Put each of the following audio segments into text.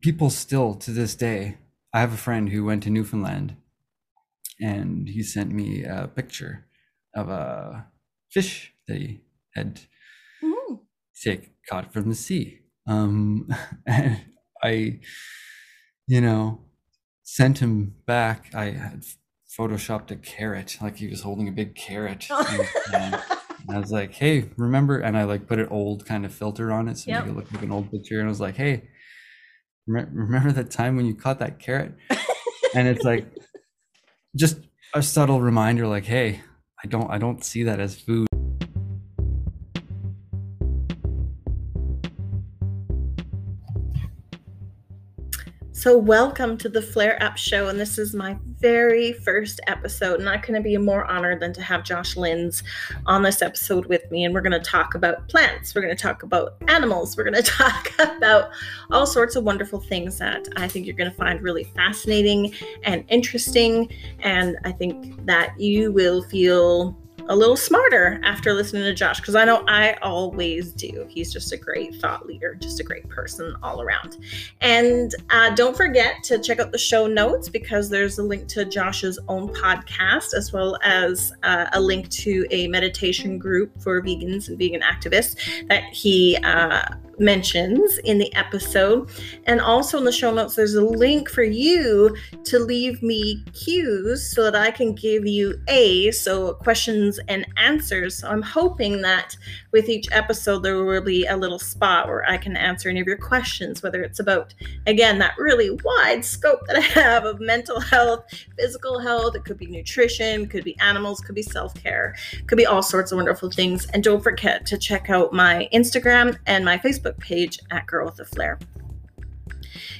people still to this day, I have a friend who went to Newfoundland and he sent me a picture of a fish that he had Mhm. take caught from the sea. Um, and I, you know, sent him back. I had photoshopped a carrot, like he was holding a big carrot. And I was like, hey, remember? And I like put an old kind of filter on it so Yep. it looked like an old picture. And I was like, hey, remember that time when you caught that carrot? and it's like just a subtle reminder, like, hey, I don't, I don't see that as food. So, welcome to the Flare Up Show, and this is my very first episode. Not going to be more honored than to have Josh Lynds on this episode with me, and we're going to talk about plants. We're going to talk about animals. We're going to talk about all sorts of wonderful things that I think you're going to find really fascinating and interesting. And I think that you will feel a little smarter after listening to Josh because I know I always do. He's just a great thought leader, just a great person all around. And uh, don't forget to check out the show notes because there's a link to Josh's own podcast as well as uh, a link to a meditation group for vegans and vegan activists that he uh, mentions in the episode. And also in the show notes, there's a link for you to leave me cues so that I can give you A, so questions and answers. So I'm hoping that with each episode, there will be a little spot where I can answer any of your questions, whether it's about, again, that really wide scope that I have of mental health, physical health, it could be nutrition, could be animals, could be self care, could be all sorts of wonderful things. And don't forget to check out my Instagram and my Facebook page at Girl with a Flare.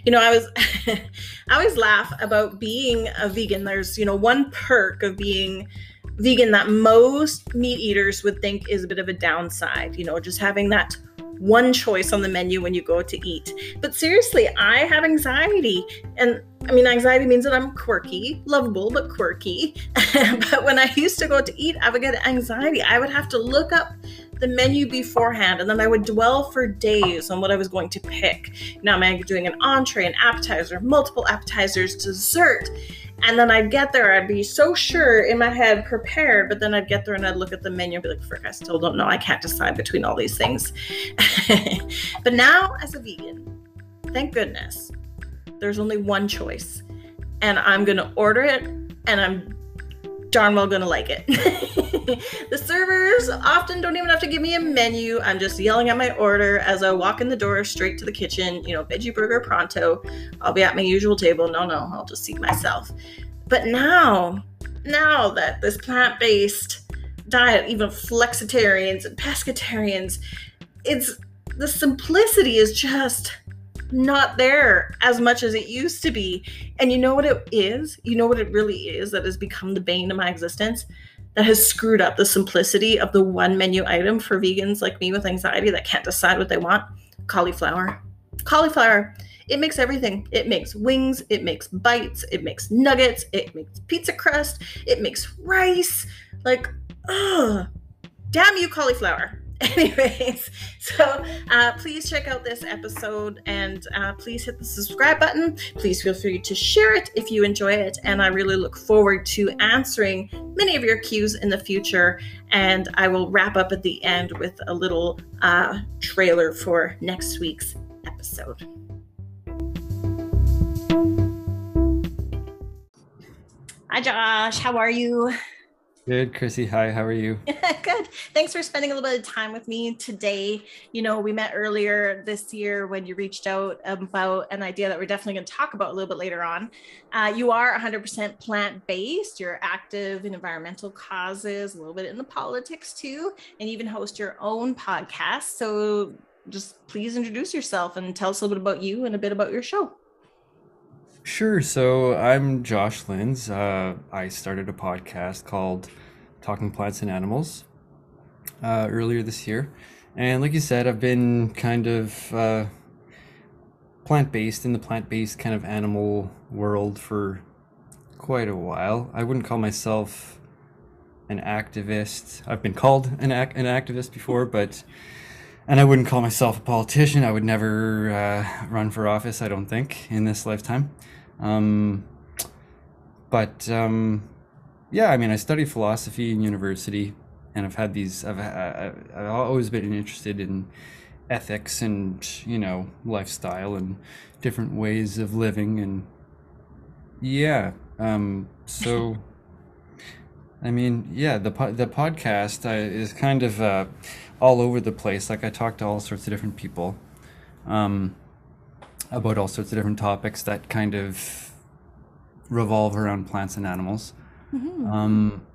You know, I was, I always laugh about being a vegan. There's, you know, one perk of being vegan that most meat eaters would think is a bit of a downside, you know, just having that one choice on the menu when you go to eat. But seriously, I have anxiety. And I mean, anxiety means that I'm quirky, lovable, but quirky. but when I used to go to eat, I would get anxiety. I would have to look up the menu beforehand and then I would dwell for days on what I was going to pick. Now, am I doing an entree, an appetizer, multiple appetizers, dessert? And then I'd get there, I'd be so sure in my head, prepared, but then I'd get there and I'd look at the menu and be like, frick, I still don't know. I can't decide between all these things. but now, as a vegan, thank goodness, there's only one choice. And I'm going to order it, and I'm darn well to like it. the servers often don't even have to give me a menu. I'm just yelling at my order as I walk in the door straight to the kitchen, you know, veggie burger pronto. I'll be at my usual table. No, no, I'll just seat myself. But now, now that this plant based diet, even flexitarians and pescatarians, it's the simplicity is just not there as much as it used to be. And you know what it is? You know what it really is that has become the bane of my existence? That has screwed up the simplicity of the one menu item for vegans like me with anxiety that can't decide what they want cauliflower. Cauliflower. It makes everything. It makes wings, it makes bites, it makes nuggets, it makes pizza crust, it makes rice. Like, ugh. Damn you, cauliflower. Anyways, so uh, please check out this episode and uh, please hit the subscribe button. Please feel free to share it if you enjoy it. And I really look forward to answering many of your cues in the future. And I will wrap up at the end with a little uh, trailer for next week's episode. Hi, Josh. How are you? Good, Chrissy. Hi, how are you? Good. Thanks for spending a little bit of time with me today. You know, we met earlier this year when you reached out about an idea that we're definitely going to talk about a little bit later on. Uh, you are 100% plant based, you're active in environmental causes, a little bit in the politics too, and even host your own podcast. So just please introduce yourself and tell us a little bit about you and a bit about your show. Sure. So I'm Josh Lynds. Uh, I started a podcast called Talking Plants and Animals uh, earlier this year. And like you said, I've been kind of uh, plant based in the plant based kind of animal world for quite a while. I wouldn't call myself an activist. I've been called an, ac- an activist before, but and I wouldn't call myself a politician. I would never uh, run for office. I don't think in this lifetime. Um, but um, yeah, I mean, I studied philosophy in university, and I've had these. I've I've always been interested in ethics and you know lifestyle and different ways of living and yeah. Um, so. I mean, yeah, the the podcast uh, is kind of uh, all over the place. Like I talk to all sorts of different people um, about all sorts of different topics that kind of revolve around plants and animals. Mm-hmm. Um,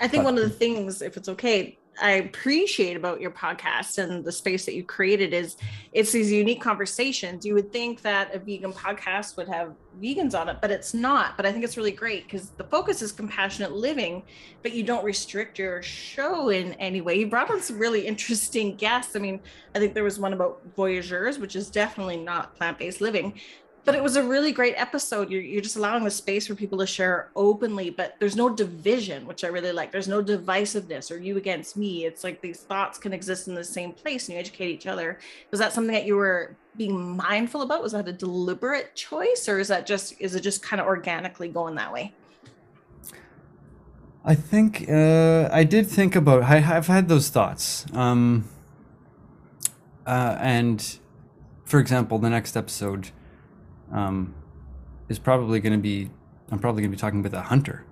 I think but, one of the things, if it's okay, I appreciate about your podcast and the space that you created is it's these unique conversations. You would think that a vegan podcast would have vegans on it, but it's not. But I think it's really great because the focus is compassionate living, but you don't restrict your show in any way. You brought on some really interesting guests. I mean, I think there was one about voyageurs, which is definitely not plant-based living, but it was a really great episode. You're, you're just allowing the space for people to share openly, but there's no division, which I really like. There's no divisiveness or you against me. It's like these thoughts can exist in the same place and you educate each other. Was that something that you were being mindful about? Was that a deliberate choice or is that just, is it just kind of organically going that way? I think uh, I did think about. I, have had those thoughts, um, uh, and for example, the next episode, um, is probably going to be I'm probably going to be talking with a hunter.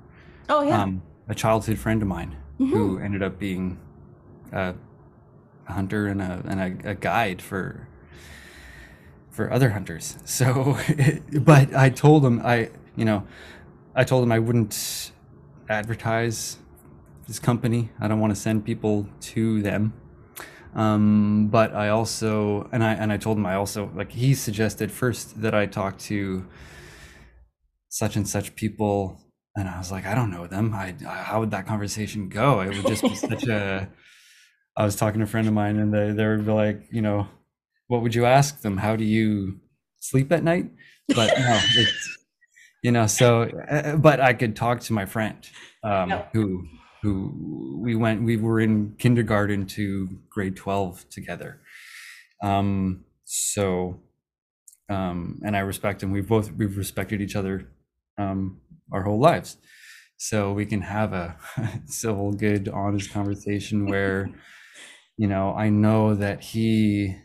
Oh yeah. Um, a childhood friend of mine mm-hmm. who ended up being a, a hunter and a and a, a, guide for for other hunters. So, but I told him I you know I told him I wouldn't advertise this company. I don't want to send people to them. Um, but I also and I and I told him I also like he suggested first that I talk to such and such people, and I was like, I don't know them. I how would that conversation go? It would just be such a. I was talking to a friend of mine, and they they would be like, you know, what would you ask them? How do you sleep at night? But no, it's you know. So, uh, but I could talk to my friend um, who who we went we were in kindergarten to grade 12 together. Um so um and i respect him we've both we've respected each other um our whole lives. So we can have a civil good honest conversation where you know i know that he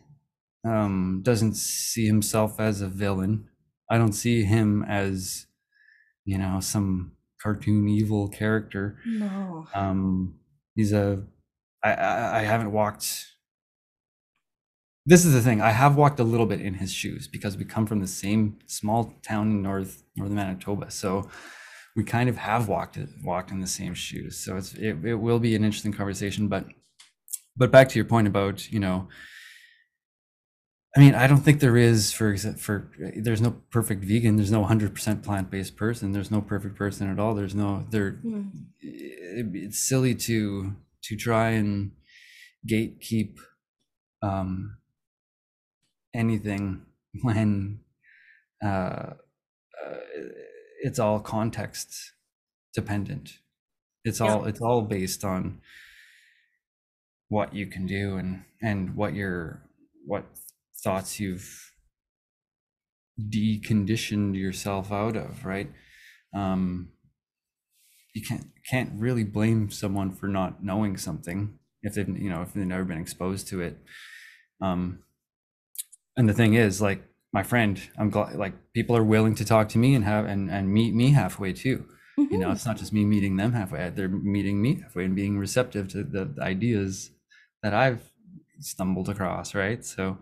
um doesn't see himself as a villain. I don't see him as you know some cartoon evil character. No. Um, he's a. I, I I haven't walked. This is the thing. I have walked a little bit in his shoes because we come from the same small town in north northern Manitoba. So we kind of have walked walked in the same shoes. So it's it, it will be an interesting conversation. But but back to your point about you know I mean, I don't think there is for for there's no perfect vegan. There's no hundred percent plant based person. There's no perfect person at all. There's no there. Mm. It, it's silly to to try and gatekeep um, anything when uh, uh, it's all context dependent. It's all it's all based on what you can do and and what you're what thoughts you've deconditioned yourself out of, right? Um, you can't can't really blame someone for not knowing something if they've you know if they've never been exposed to it. Um, and the thing is, like my friend, I'm glad like people are willing to talk to me and have and and meet me halfway too. Mm-hmm. You know, mm-hmm. it's not just me meeting them halfway; they're meeting me halfway and being receptive to the ideas that I've stumbled across, right? So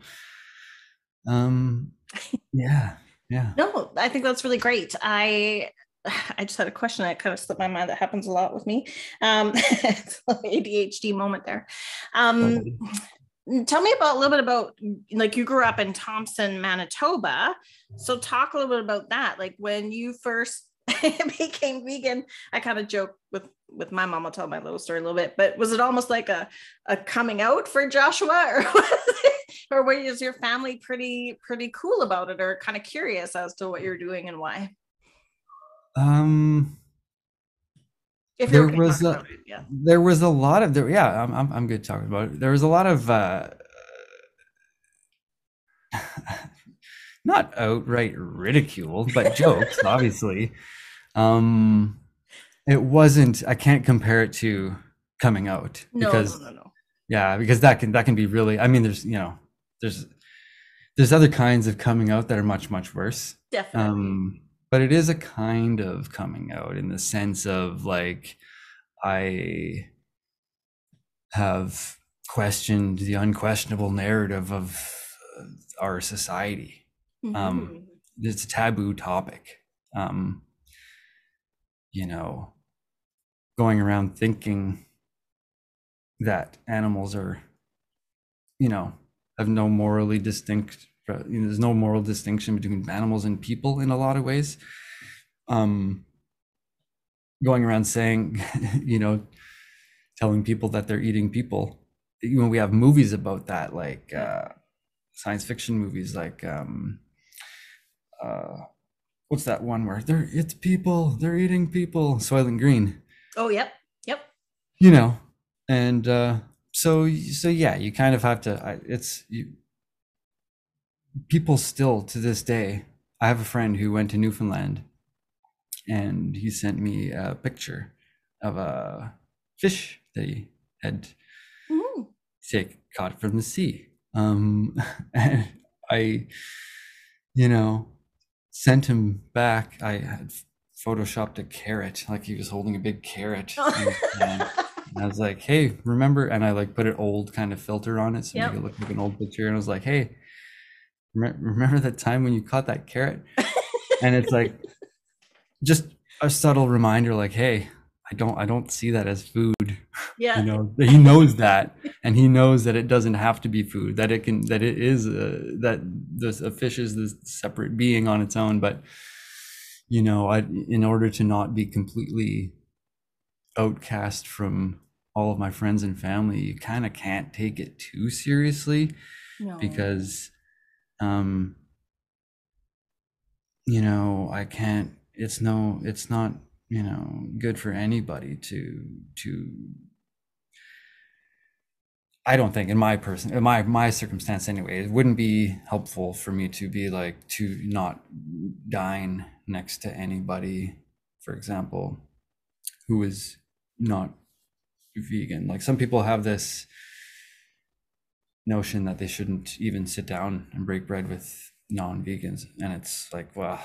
um, yeah, yeah. No, I think that's really great. I I just had a question that kind of slipped my mind. That happens a lot with me. Um, ADHD moment there. Um, tell me about a little bit about like you grew up in Thompson, Manitoba. So talk a little bit about that. Like when you first became vegan, I kind of joke with with my mom. I'll tell my little story a little bit. But was it almost like a a coming out for Joshua, or or was your family pretty pretty cool about it, or kind of curious as to what you're doing and why? Um, If There was a- it, yeah. there was a lot of there yeah i'm i'm, I'm good talking about it there was a lot of uh not outright ridicule but jokes obviously um it wasn't i can't compare it to coming out No, because no, no, no. yeah because that can that can be really i mean there's you know there's there's other kinds of coming out that are much much worse Definitely. um but it is a kind of coming out in the sense of like i have questioned the unquestionable narrative of uh, our society um, Mhm. it's a taboo topic um you know going around thinking that animals are you know have no morally distinct uh, you know, there's no moral distinction between animals and people in a lot of ways um going around saying you know telling people that they're eating people you know we have movies about that like uh science fiction movies like um uh what's that one where they're it's people they're eating people soylent green oh, yep. Yep. you know and uh so so yeah you kind of have to I, it's you people still to this day i have a friend who went to newfoundland and he sent me a picture of a fish that he had Mhm. take caught from the sea um and i you know sent him back i had photoshopped a carrot like he was holding a big carrot his hand. And I was like, hey, remember? And I like put an old kind of filter on it so Yep. make it look like an old picture. And I was like, hey, rem- remember that time when you caught that carrot? And it's like just a subtle reminder, like, hey, I don't, I don't see that as food. yeah. You know, he knows that, and he knows that it doesn't have to be food. That it can, that it is, uh, that this a fish is this separate being on its own. But you know, I, in order to not be completely outcast from all of my friends and family, you kind of can't take it too seriously No. because um you know i can't it's no it's not you know good for anybody to to i don't think in my person in my my circumstance anyway it wouldn't be helpful for me to be like to not dine next to anybody for example who is not vegan like some people have this notion that they shouldn't even sit down and break bread with non-vegans and it's like well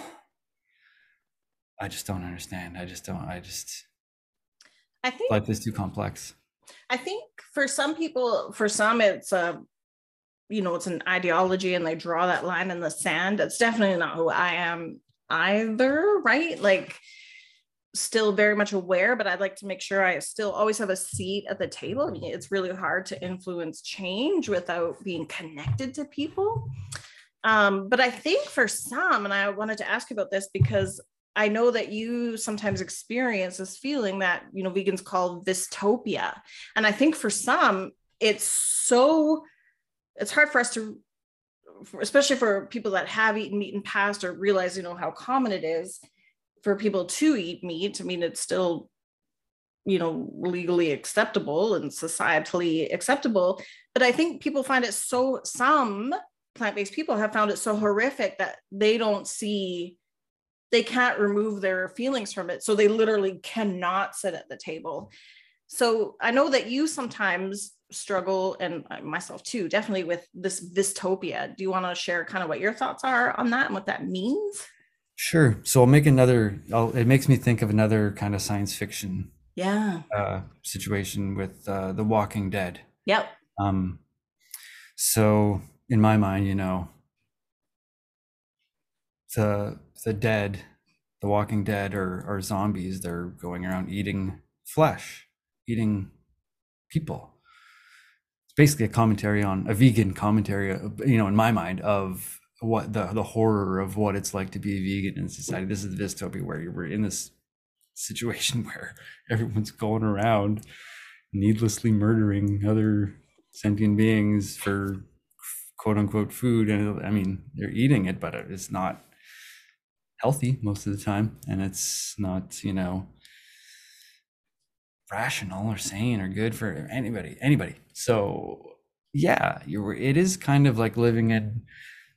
i just don't understand i just don't i just I think life is too complex I think for some people, for some, it's a, you know, it's an ideology and they draw that line in the sand. That's definitely not who I am either, right? Like, still very much aware, but I'd like to make sure I still always have a seat at the table. I mean, it's really hard to influence change without being connected to people. Um, but I think for some, and I wanted to ask about this because I know that you sometimes experience this feeling that you know vegans call vystopia, and I think for some it's so it's hard for us to, especially for people that have eaten meat in past or realize you know how common it is for people to eat meat. I mean, it's still you know legally acceptable and societally acceptable, but I think people find it so some plant-based people have found it so horrific that they don't see they can't remove their feelings from it so they literally cannot sit at the table so i know that you sometimes struggle and myself too definitely with this vystopia do you want to share kind of what your thoughts are on that and what that means sure. So i'll make another I'll, it makes me think of another kind of science fiction yeah. uh situation with uh the walking dead. Yep. Um so in my mind you know the the dead the walking dead are, are zombies. They're going around eating flesh eating people. It's basically a commentary on a vegan commentary you know in my mind of what the the horror of what it's like to be a vegan in society. This is the dystopia where we're in this situation where everyone's going around needlessly murdering other sentient beings for quote unquote food. And i mean they're eating it but it's not healthy most of the time. And it's not you know rational or sane or good for anybody anybody. So yeah you're it is kind of like living in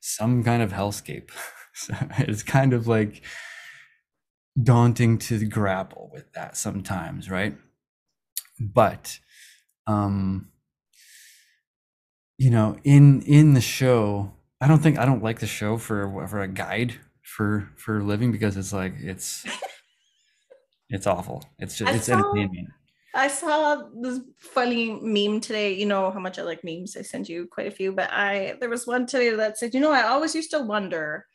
some kind of hellscape. So it's kind of like daunting to grapple with that sometimes right? But um you know in in the show i don't think i don't like the show for for a guide for for living because it's like it's it's awful. It's just I it's saw- entertaining I saw this funny meme today. You know how much I like memes. I sent you quite a few, but I there was one today that said, you know, I always used to wonder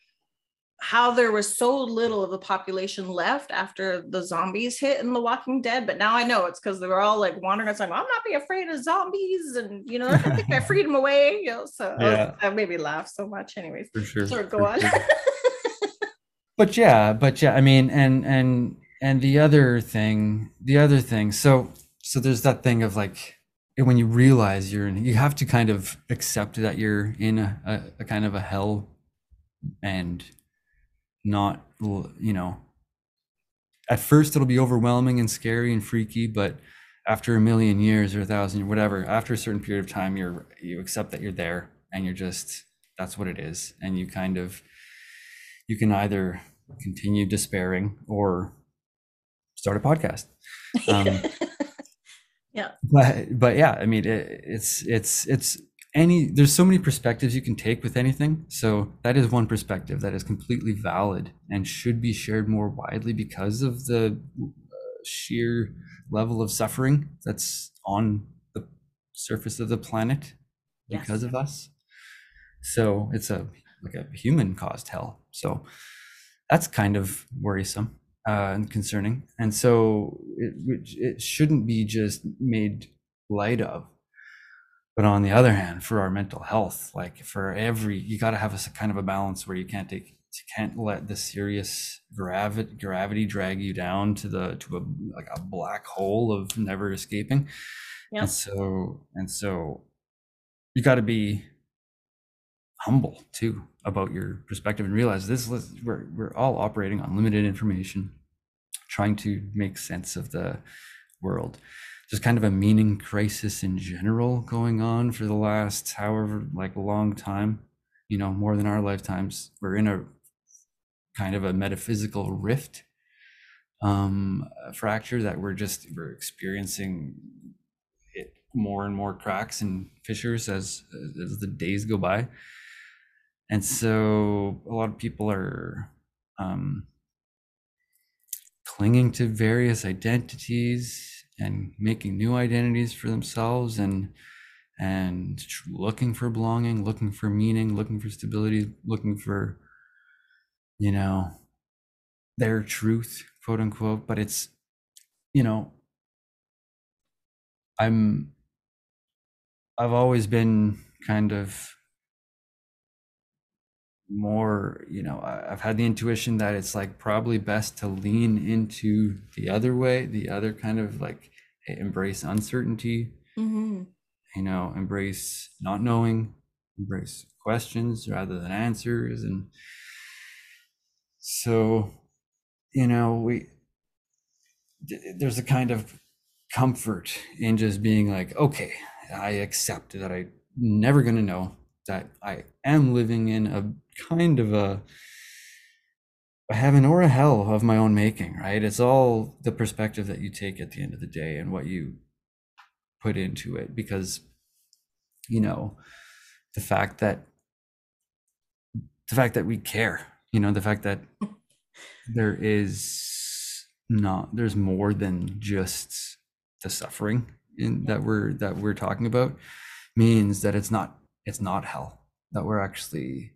how there was so little of the population left after the zombies hit in The Walking Dead. But now I know it's because they were all like wandering outside. I'm not be afraid of zombies, and you know, I think I freed them away. You know, so was- Yeah. that made me laugh so much. Anyways, for sure sorry, for go on. sure. but yeah but yeah i mean and and and the other thing the other thing so so there's that thing of like when you realize you're in you have to kind of accept that you're in a, a, a kind of a hell and not you know at first it'll be overwhelming and scary and freaky but after a million years or a thousand whatever after a certain period of time you're you accept that you're there and you're just that's what it is. And you kind of you can either continue despairing or start a podcast. Um, but but yeah i mean it, it's it's it's any there's so many perspectives you can take with anything. So that is one perspective that is completely valid and should be shared more widely because of the uh, sheer level of suffering that's on the surface of the planet because Yes. of us. So it's a like a human caused hell. So that's kind of worrisome uh, and concerning. And so it, it shouldn't be just made light of. But on the other hand for our mental health like for every you got to have a kind of a balance where you can't take you can't let the serious gravity gravity drag you down to the to a like a black hole of never escaping. Yeah. and so and so you got to be humble too about your perspective and realize this lis- we're we're all operating on limited information trying to make sense of the world. There's kind of a meaning crisis in general going on for the last however like a long time you know more than our lifetimes. We're in a kind of a metaphysical rift um fracture that we're just we're experiencing it more and more cracks and fissures as as the days go by and so a lot of people are um, clinging to various identities and making new identities for themselves and and looking for belonging looking for meaning looking for stability looking for you know their truth quote unquote but it's you know i'm i've always been kind of more you know I- i've had the intuition that it's like probably best to lean into the other way the other kind of like embrace uncertainty hmm you know embrace not knowing embrace questions rather than answers and so you know we there's a kind of comfort in just being like okay i accept that i'm never going to know that i am living in a kind of a heaven or a hell of my own making right? It's all the perspective that you take at the end of the day and what you put into it because you know the fact that the fact that we care you know the fact that there is not there's more than just the suffering in that we're that we're talking about means that it's not it's not hell that we're actually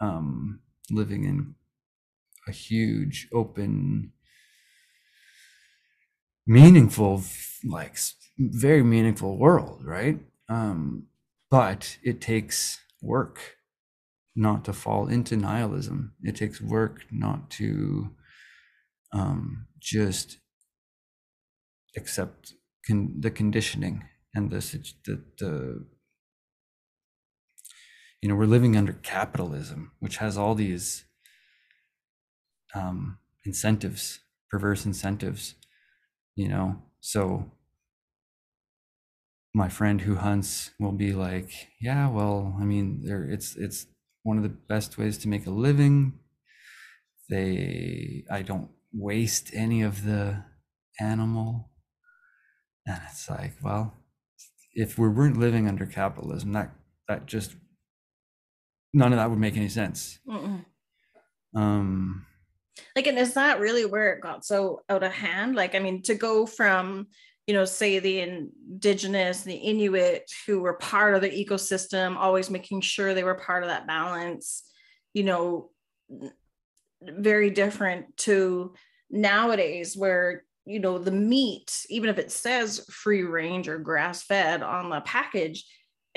um living in a huge open meaningful like very meaningful world right? Um but it takes work not to fall into nihilism. It takes work not to um just accept con- the conditioning and the, the the you know we're living under capitalism which has all these um incentives perverse incentives you know so my friend who hunts will be like, yeah, well, I mean, there it's it's one of the best ways to make a living. They I don't waste any of the animal. And it's like, well, if we weren't living under capitalism, that that just none of that would make any sense. Mm-mm. Um like and is that really where it got so out of hand? Like, I mean, to go from you know, say the indigenous, the Inuit who were part of the ecosystem, always making sure they were part of that balance, you know, very different to nowadays where you know the meat even if it says free range or grass fed on the package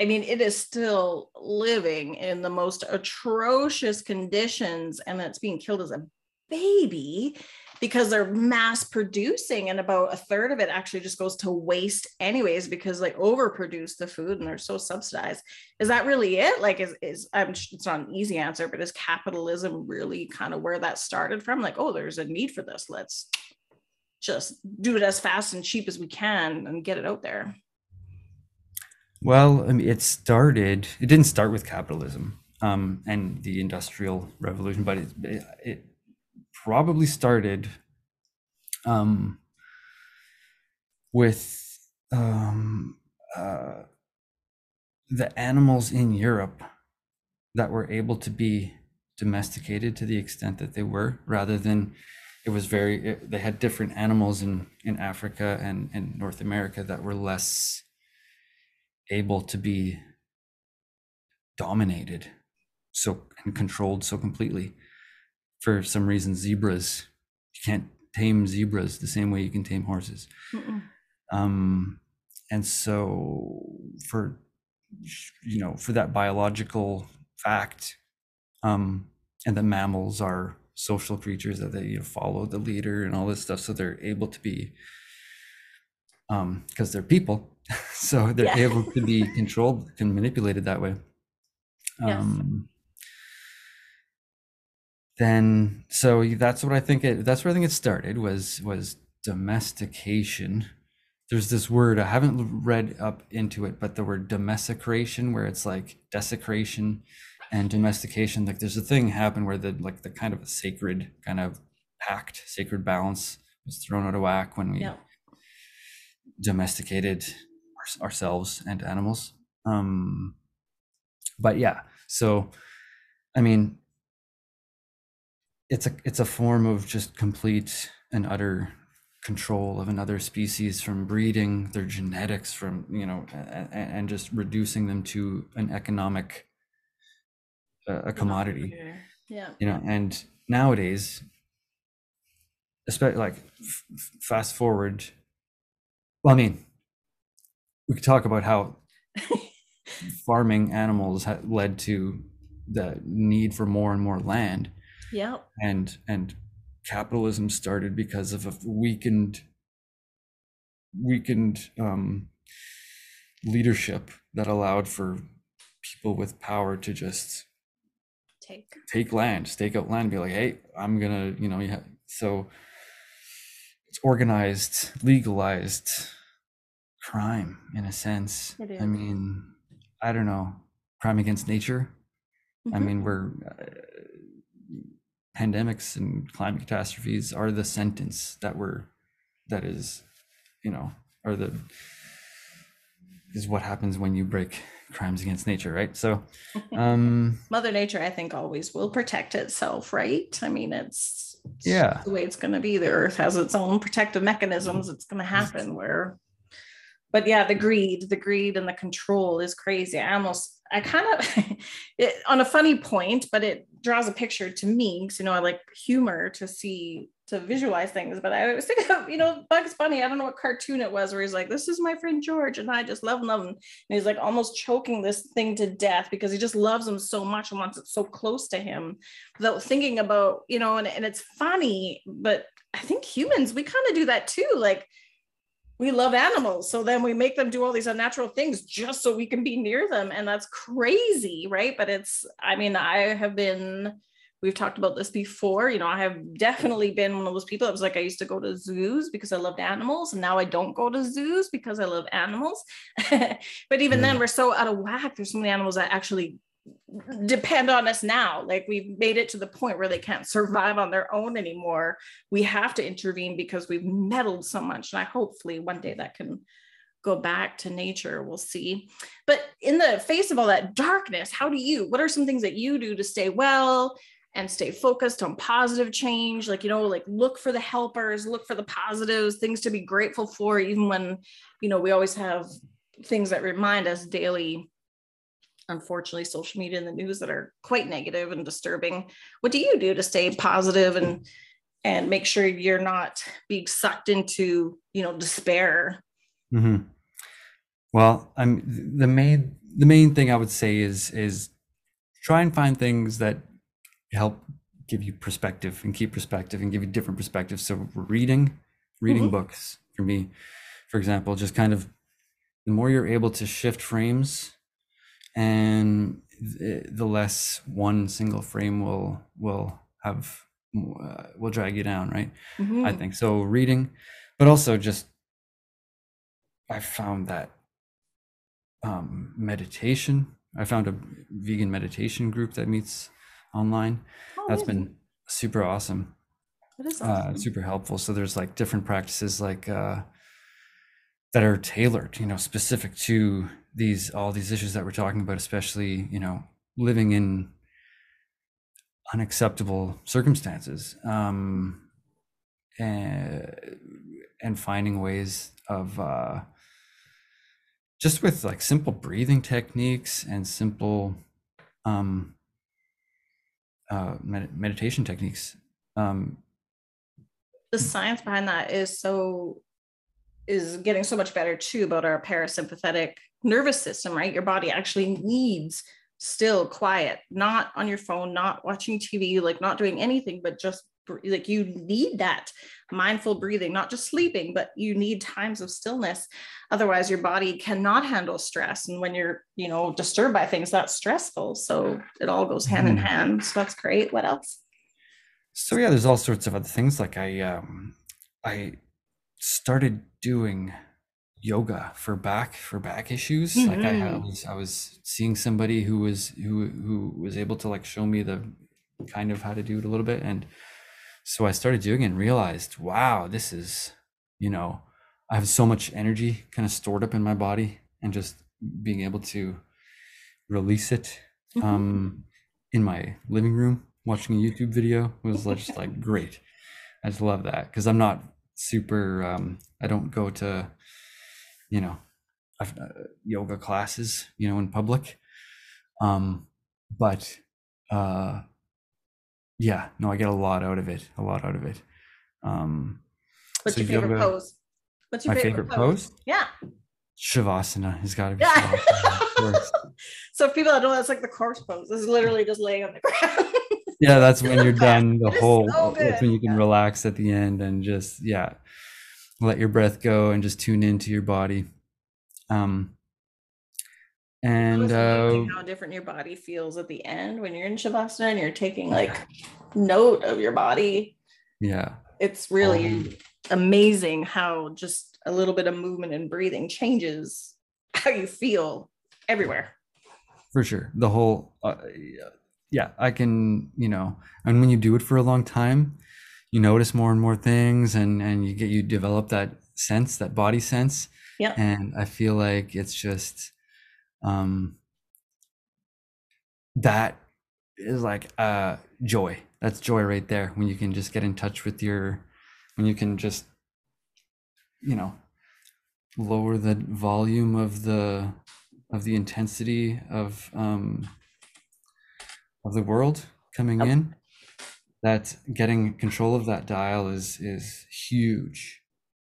i mean it is still living in the most atrocious conditions and it's being killed as a baby because they're mass producing and about a third of it actually just goes to waste anyways because they overproduce the food and they're so subsidized. Is that really it? Like is, is i'm it's not an easy answer but is capitalism really kind of where that started from? Like oh there's a need for this. Let's just do it as fast and cheap as we can and get it out there well I mean, it started it didn't start with capitalism um, and the industrial revolution but it, it, probably started um, with um, uh, the animals in Europe that were able to be domesticated to the extent that they were, rather than it was very it, they had different animals in in Africa and in North America that were less able to be dominated so and controlled so completely. For some reason zebras you can't tame zebras the same way you can tame horses. Um, and so for you know for that biological fact um, and the mammals are social creatures that they you know, follow the leader and all this stuff so they're able to be um because they're people so they're yeah. able to be controlled and manipulated that way um then so that's what I think it that's where I think it started was was domestication. There's this word I haven't read up into it, but the word domesticration, where it's like desecration and domestication. Like there's a thing happen where the like the kind of a sacred kind of pact, sacred balance was thrown out of whack when we yep. Domesticated our, ourselves and animals. Um, but yeah, so I mean, it's a it's a form of just complete and utter control of another species from breeding their genetics from you know and, and just reducing them to an economic uh, a commodity. Yeah. You know and nowadays especially like f- fast forward well i mean we could talk about how farming animals led to the need for more and more land yeah. And and capitalism started because of a weakened weakened um, leadership that allowed for people with power to just take take land, stake out land, be like, hey, I'm gonna, you know, yeah. So it's organized, legalized crime in a sense. I mean, I don't know, crime against nature. Mm-hmm. I mean, we're uh, pandemics and climate catastrophes are the sentence that we're that is you know are the is what happens when you break crimes against nature right so um mother nature i think always will protect itself right i mean it's, it's yeah. the way it's going to be. The earth has its own protective mechanisms. It's going to happen where but yeah the greed the greed and the control is crazy. I almost I kind of, it, on a funny point, but it draws a picture to me because, you know, I like humor to see, to visualize things. But I was thinking of, you know, Bugs Bunny. I don't know what cartoon it was where he's like, this is my friend George and I just love him, love him. And he's like almost choking this thing to death because he just loves him so much and wants it so close to him without thinking about, you know, and, and it's funny, but I think humans, we kind of do that too. Like, we love animals so then we make them do all these unnatural things just so we can be near them and that's crazy right but it's i mean i have been we've talked about this before. You know, I have definitely been one of those people that was like, I used to go to zoos because I loved animals, and now I don't go to zoos because I love animals. but even mm. then, we're so out of whack. There's so many animals that actually depend on us now. Like we've made it to the point where they can't survive on their own anymore. We have to intervene because we've meddled so much. And I hopefully one day that can go back to nature. We'll see. But in the face of all that darkness, how do you, what are some things that you do to stay well and stay focused on positive change? Like, you know, like look for the helpers, look for the positives, things to be grateful for, even when, you know, we always have things that remind us daily unfortunately social media and the news that are quite negative and disturbing what do you do to stay positive and and make sure you're not being sucked into you know despair mm-hmm. well i'm the main the main thing i would say is is try and find things that help give you perspective and keep perspective and give you different perspectives so reading reading mm-hmm. books for me for example just kind of the more you're able to shift frames and the less one single frame will will have uh, will drag you down right? Mm-hmm. i think so reading. But also just i found that um, meditation i found a vegan meditation group that meets online. Oh, that's been super awesome. That is uh, awesome. Uh, super helpful. So there's like different practices like uh, that are tailored you know specific to these all these issues that we're talking about especially you know living in unacceptable circumstances um and and finding ways of uh just with like simple breathing techniques and simple um uh med- meditation techniques um the science behind that is so is getting so much better too about our parasympathetic nervous system, right? Your body actually needs still quiet, not on your phone, not watching TV, like not doing anything, but just like you need that mindful breathing, not just sleeping, but you need times of stillness. Otherwise, your body cannot handle stress. And when you're, you know, disturbed by things, that's stressful. So it all goes hand in mm-hmm. hand. So that's great. What else? So yeah, there's all sorts of other things. Like I um I started doing yoga for back for back issues mm-hmm. like I, I mm-hmm. was i was seeing somebody who was who who was able to like show me the kind of how to do it a little bit and so i started doing it and realized wow this is you know i have so much energy kind of stored up in my body and just being able to release it mm-hmm. um in my living room watching a youtube video was just like great i just love that because i'm not super um i don't go to you know uh, yoga classes you know in public um but uh yeah no i get a lot out of it a lot out of it um what's so your favorite yoga, pose what's your my favorite, favorite pose? pose? yeah shavasana has got to be yeah. so people don't know that's like the corpse pose this is literally just laying on the ground yeah that's when you're done the whole so that's when you can yeah. relax at the end and just yeah let your breath go and just tune into your body. Um and uh, how different your body feels at the end when you're in shavasana and you're taking like note of your body. Yeah. It's really um, amazing how just a little bit of movement and breathing changes how you feel everywhere. For sure. The whole uh, yeah i can you know and when you do it for a long time you notice more and more things and and you get you develop that sense that body sense. Yeah and i feel like it's just um that is like uh joy. That's joy right there when you can just get in touch with your when you can just you know lower the volume of the of the intensity of um of the world coming in that getting control of that dial is is huge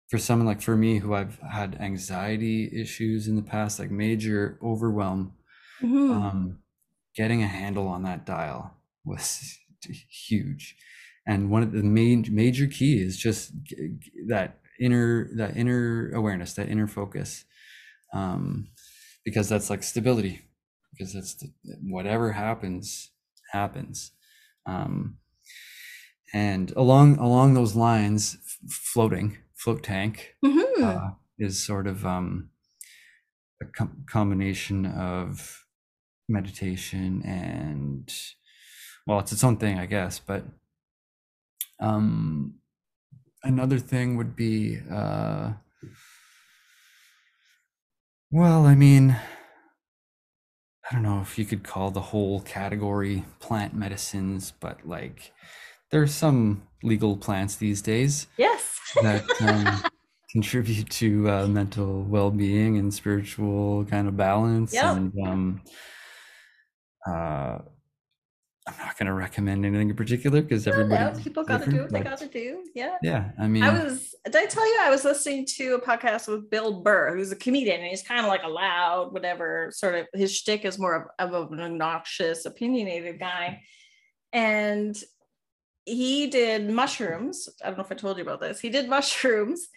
for someone like for me who I've had anxiety issues in the past, like major overwhelm. Mm-hmm. Um, getting a handle on that dial was huge, and one of the main major key is just that inner that inner awareness, that inner focus, um, because that's like stability. Because that's the, whatever happens happens Um, and along along those lines, f- floating float tank Mhm. uh, is sort of um, a com- combination of meditation and well, it's its own thing, I guess. But um, another thing would be uh, well, I mean, I don't know if you could call the whole category plant medicines, but like there's some legal plants these days yes. that um, contribute to uh, mental well-being and spiritual kind of balance Yep. and um, uh, i'm not going to recommend anything in particular because everybody people got to do what they got to do. Yeah. yeah i mean I was, did I tell you I was listening to a podcast with Bill Burr, who's a comedian, and he's kind of like a loud, whatever sort of his shtick is more of, of an obnoxious, opinionated guy. And he did mushrooms. I don't know if I told you about this. He did mushrooms,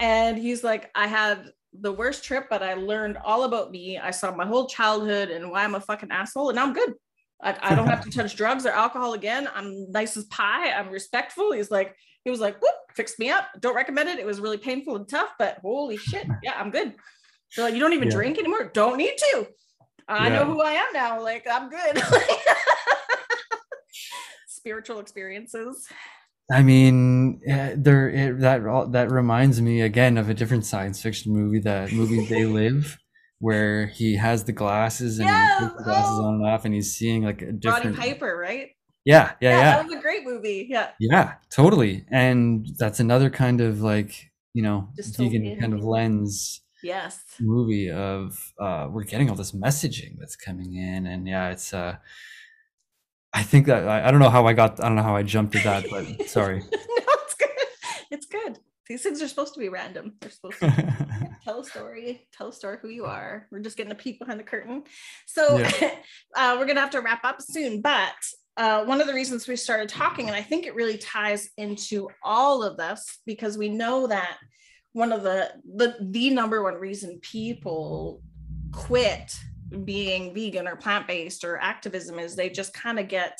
and he's like, I had the worst trip, but I learned all about me. I saw my whole childhood and why I'm a fucking asshole, and now I'm good. I, I don't have to touch drugs or alcohol again. I'm nice as pie. I'm respectful. He's like, he was like, whoop, fixed me up. Don't recommend it. It was really painful and tough, but holy shit. Yeah, I'm good. So like, you don't even Yeah. drink anymore. Don't need to. I know who I am now. Like, I'm good. Spiritual experiences. i mean eh, there it, that that reminds me again of a different science fiction movie that movie they live where he has the glasses and Yes, he puts the glasses oh. on and off and he's seeing like a different. Roddy Piper, right? yeah yeah yeah yeah. That was a great movie. Yeah. Yeah, totally. And that's another kind of like, you know, vegan Vystopian. kind of lens Yes. movie of uh we're getting all this messaging that's coming in and yeah, it's uh I think that I, I don't know how I got I don't know how I jumped to that, but sorry. no, it's good. It's good. These things are supposed to be random. They're supposed to tell a story tell a story who you are. We're just getting a peek behind the curtain. So uh, we're gonna have to wrap up soon but uh, one of the reasons we started talking and i think it really ties into all of this because we know that one of the the, the number one reason people quit being vegan or plant-based or activism is they just kind of get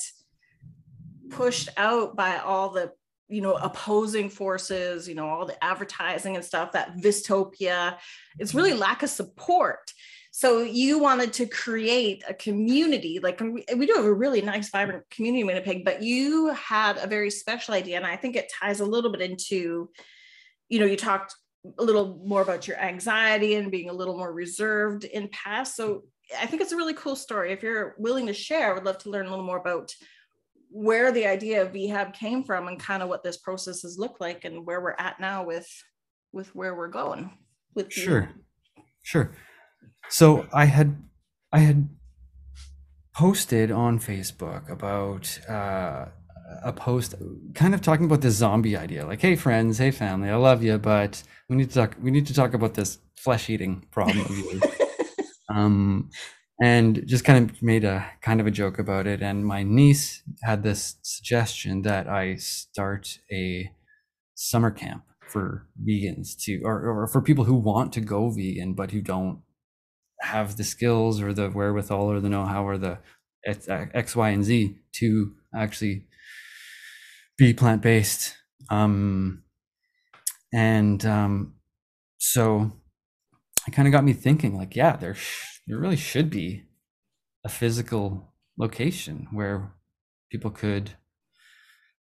pushed out by all the you know opposing forces you know all the advertising and stuff that vystopia it's really mm-hmm. lack of support. So you wanted to create a community like we, we do have a really nice vibrant community in winnipeg but you had a very special idea and i think it ties a little bit into you know you talked a little more about your anxiety and being a little more reserved in past. So i think it's a really cool story. If you're willing to share i would love to learn a little more about where the idea of Vehab came from and kind of what this process has looked like and where we're at now with with where we're going with the- Sure. Sure. So I had I had posted on Facebook about uh, a post kind of talking about this zombie idea. Like, hey friends, hey family, I love you, but we need to talk we need to talk about this flesh eating problem um and just kind of made a kind of a joke about it and my niece had this suggestion that i start a summer camp for vegans to or, or for people who want to go vegan but who don't have the skills or the wherewithal or the know-how or the X, Y, and Z to actually be plant-based. Um, and um, so it kind of got me thinking, like, yeah, there there really should be a physical location where people could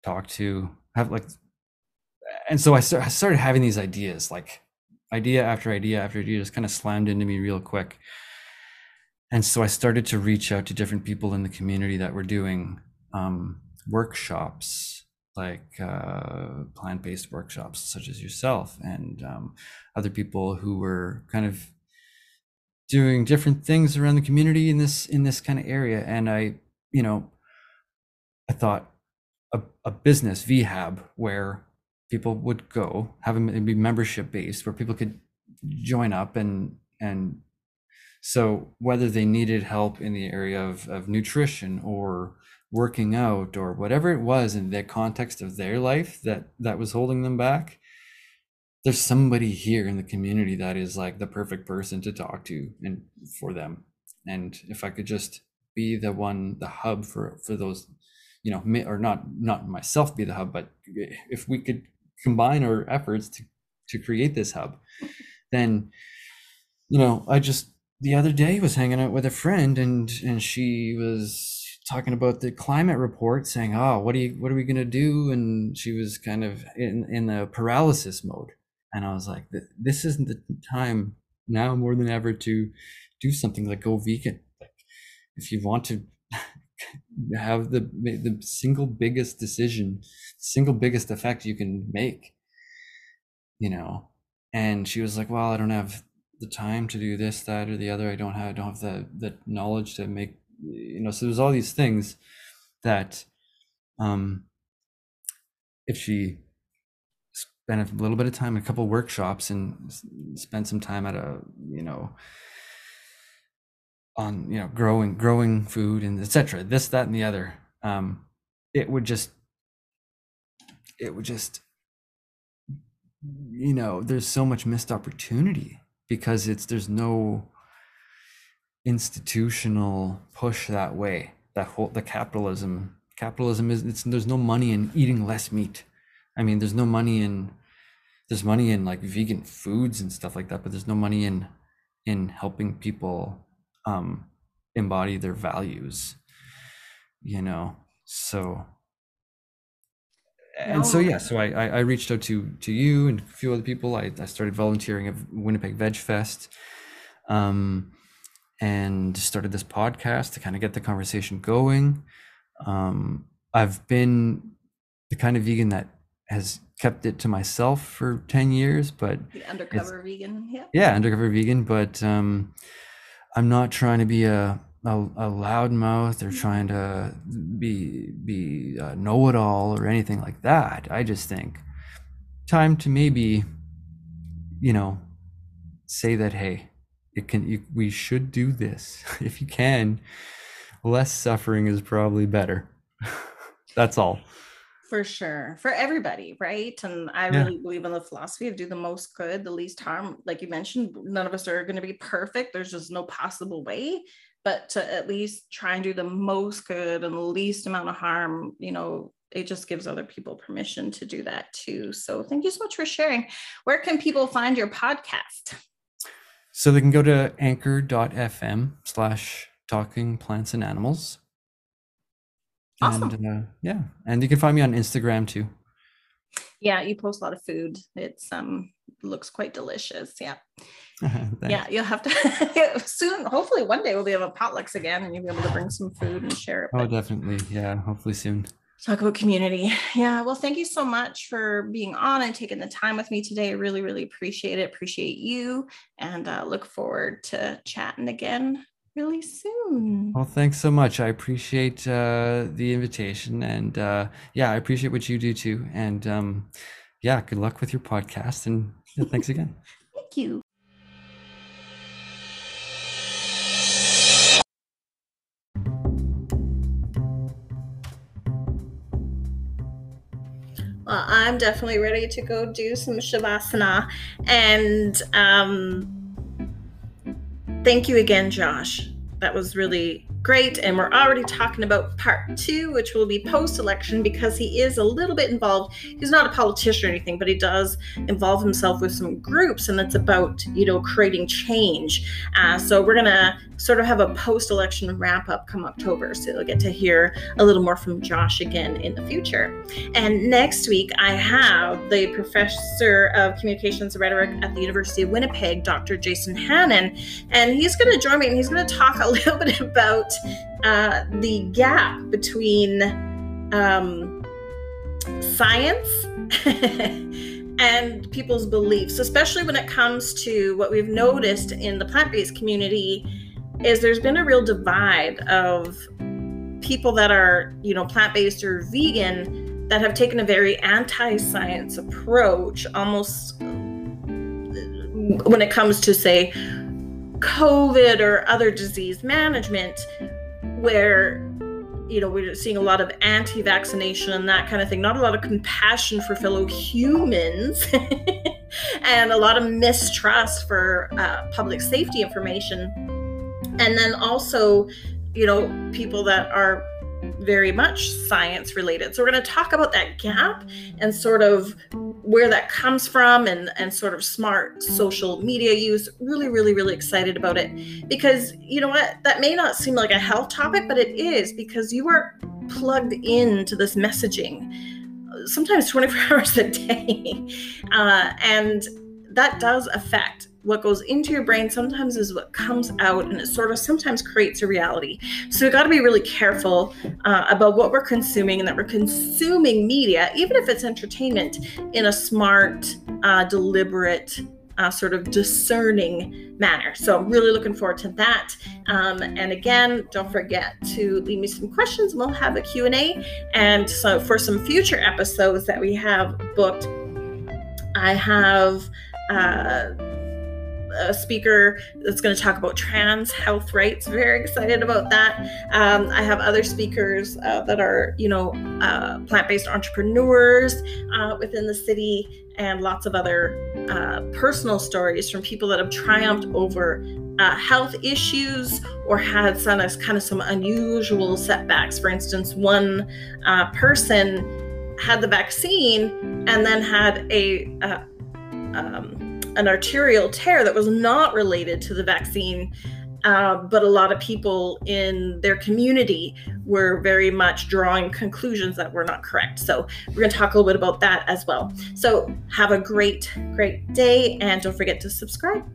talk to, have like, and so I, sta- I started having these ideas, like idea after idea after idea, just kind of slammed into me real quick. And so I started to reach out to different people in the community that were doing um, workshops, like uh, plant-based workshops, such as yourself, and um, other people who were kind of doing different things around the community in this in this kind of area. And I, you know, I thought a, a business Vehab where people would go have a be membership based where people could join up and and so whether they needed help in the area of, of nutrition or working out or whatever it was in the context of their life that that was holding them back there's somebody here in the community that is like the perfect person to talk to and for them and if i could just be the one the hub for for those you know, or not not myself be the hub, but if we could combine our efforts to to create this hub, then you know, I just the other day was hanging out with a friend and and she was talking about the climate report saying, "Oh, what are you what are we going to do?" and she was kind of in in the paralysis mode. And I was like, "This isn't the time now more than ever to do something like go vegan. Like if you want to have the the single biggest decision, single biggest effect you can make. You know, and she was like, "Well, I don't have the time to do this, that, or the other. I don't have, I don't have the the knowledge to make, you know." So there's all these things that, um, if she spent a little bit of time in a couple workshops and spend some time at a, you know, on you know growing growing food and etc this that and the other. Um it would just it would just you know there's so much missed opportunity because it's there's no institutional push that way. That whole the capitalism capitalism is it's there's no money in eating less meat i mean there's no money in there's money in like vegan foods and stuff like that but there's no money in in helping people um, embody their values you know? So and so yeah so I, I reached out to to you and a few other people. I, I started volunteering at winnipeg veg fest um, and started this podcast to kind of get the conversation going. Um, i've been the kind of vegan that has kept it to myself for 10 years but the undercover vegan yeah yeah undercover vegan but um, I'm not trying to be a a, a loudmouth or trying to be be know it all or anything like that. I just think time to maybe, you know, say that hey, it can you, we should do this if you can. Less suffering is probably better. That's all for sure for everybody right? And i yeah. really believe in the philosophy of do the most good the least harm. Like you mentioned none of us are going to be perfect there's just no possible way. But to at least try and do the most good and the least amount of harm you know it just gives other people permission to do that too. So thank you so much for sharing. Where can people find your podcast? So they can go to anchor.fm slash talking plants and animals Awesome. And uh, yeah, and you can find me on Instagram too. Yeah, you post a lot of food. It's um looks quite delicious. Yeah. yeah, you'll have to soon. Hopefully, one day we'll be able to potlucks again, and you'll be able to bring some food and share it. Oh, definitely. Yeah, hopefully soon. Talk about community. Yeah. Well, thank you so much for being on and taking the time with me today. I really, really appreciate it. Appreciate you, and uh, look forward to chatting again really soon. Well, thanks so much. I appreciate uh, the invitation, and uh, yeah, I appreciate what you do too. And um, yeah, good luck with your podcast, and yeah, thanks again. Thank you. Well, I'm definitely ready to go do some shavasana, and um, thank you again, Josh. That was really great. And we're already talking about part two, which will be post election because he is a little bit involved. He's not a politician or anything, but he does involve himself with some groups, and it's about, you know, creating change. Uh, so we're going to sort of have a post election wrap up come October. So you'll get to hear a little more from Josh again in the future. And next week, I have the professor of communications rhetoric at the University of Winnipeg, Dr. Jason Hannan. And he's going to join me and he's going to talk a little bit about uh, the gap between um, science. and people's beliefs, especially when it comes to what we've noticed in the plant based community is there's been a real divide of people that are, you know, plant-based or vegan that have taken a very anti-science approach almost when it comes to say COVID or other disease management where you know we're seeing a lot of anti-vaccination and that kind of thing not a lot of compassion for fellow humans and a lot of mistrust for uh, public safety information. And then also you know people that are very much science related. So we're going to talk about that gap and sort of where that comes from and and sort of smart social media use. Really really really excited about it because you know what? That may not seem like a health topic, but it is because you are plugged into this messaging sometimes 24 hours a day. Uh, and that does affect what goes into your brain sometimes is what comes out and it sort of sometimes creates a reality so we got to be really careful uh, about what we're consuming and that we're consuming media even if it's entertainment in a smart uh, deliberate uh, sort of discerning manner. So I'm really looking forward to that. Um, and again, don't forget to leave me some questions. We'll have a Q&A. And so for some future episodes that we have booked, I have uh, a speaker that's going to talk about trans health rights. Very excited about that. Um, I have other speakers uh, that are, you know, uh, plant based entrepreneurs uh, within the city and lots of other uh, personal stories from people that have triumphed over uh, health issues or had some kind of some unusual setbacks. For instance, one uh, person had the vaccine and then had a uh, um, an arterial tear that was not related to the vaccine. Uh, but a lot of people in their community were very much drawing conclusions that were not correct. So, we're going to talk a little bit about that as well. So, have a great, great day, and don't forget to subscribe.